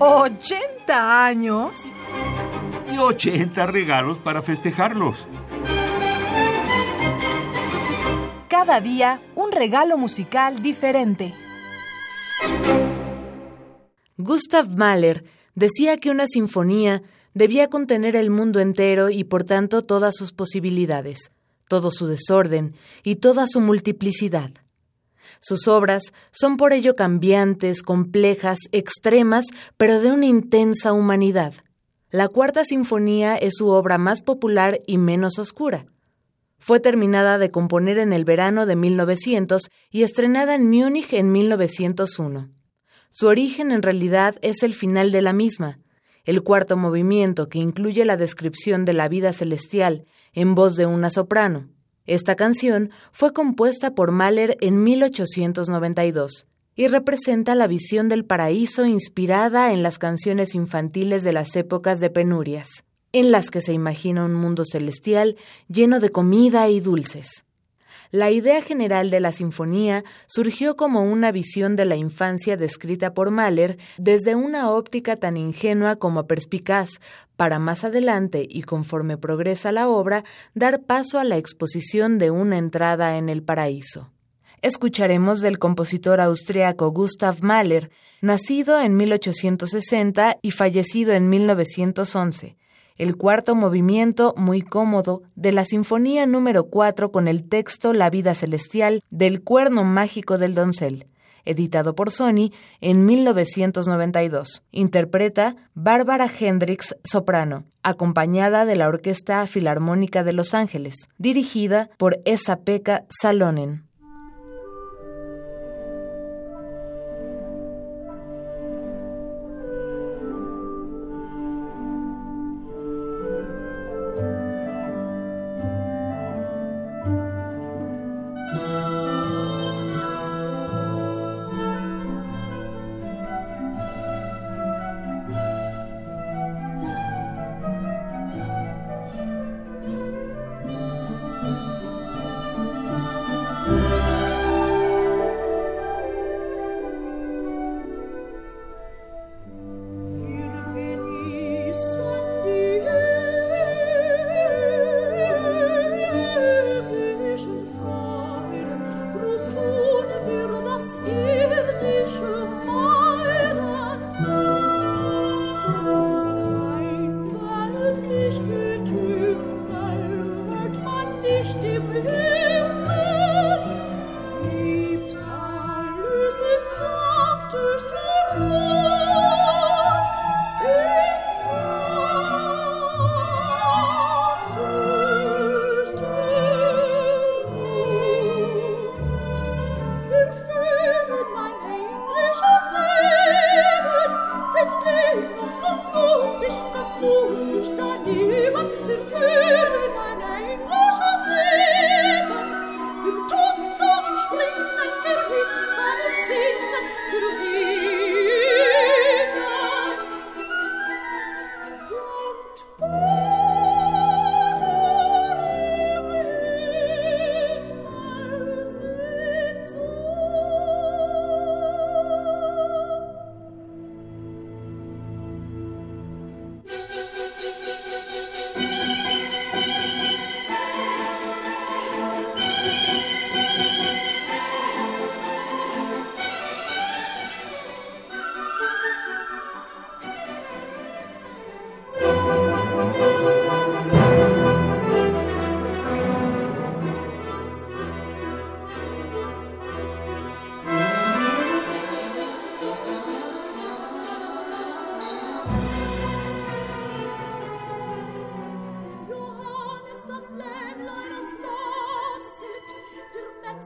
¿80 años? Y 80 regalos para festejarlos. Cada día un regalo musical diferente. Gustav Mahler decía que una sinfonía debía contener el mundo entero y por tanto todas sus posibilidades, todo su desorden y toda su multiplicidad. Sus obras son por ello cambiantes, complejas, extremas, pero de una intensa humanidad. La Cuarta Sinfonía es su obra más popular y menos oscura. Fue terminada de componer en el verano de 1900 y estrenada en Múnich en 1901. Su origen en realidad es el final de la misma, el cuarto movimiento que incluye la descripción de la vida celestial en voz de una soprano. Esta canción fue compuesta por Mahler en 1892 y representa la visión del paraíso inspirada en las canciones infantiles de las épocas de penurias, en las que se imagina un mundo celestial lleno de comida y dulces. La idea general de la sinfonía surgió como una visión de la infancia descrita por Mahler desde una óptica tan ingenua como perspicaz, para más adelante y conforme progresa la obra, dar paso a la exposición de una entrada en el paraíso. Escucharemos del compositor austriaco Gustav Mahler, nacido en 1860 y fallecido en 1911 el cuarto movimiento muy cómodo de la Sinfonía número 4 con el texto La vida celestial del cuerno mágico del doncel, editado por Sony en 1992. Interpreta Bárbara Hendricks, soprano, acompañada de la Orquesta Filarmónica de Los Ángeles, dirigida por Esa-Pekka Salonen. ich die Mühe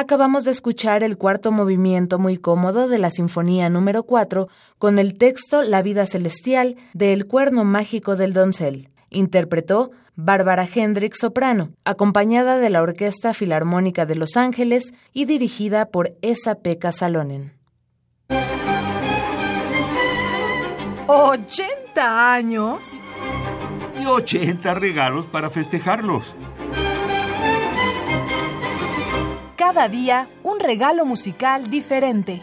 Acabamos de escuchar el cuarto movimiento muy cómodo de la Sinfonía número 4 con el texto La vida celestial de El cuerno mágico del doncel. Interpretó Bárbara Hendrix soprano, acompañada de la Orquesta Filarmónica de Los Ángeles y dirigida por Esa Pekka Salonen. ¿80 años? Y 80 regalos para festejarlos. Cada día un regalo musical diferente.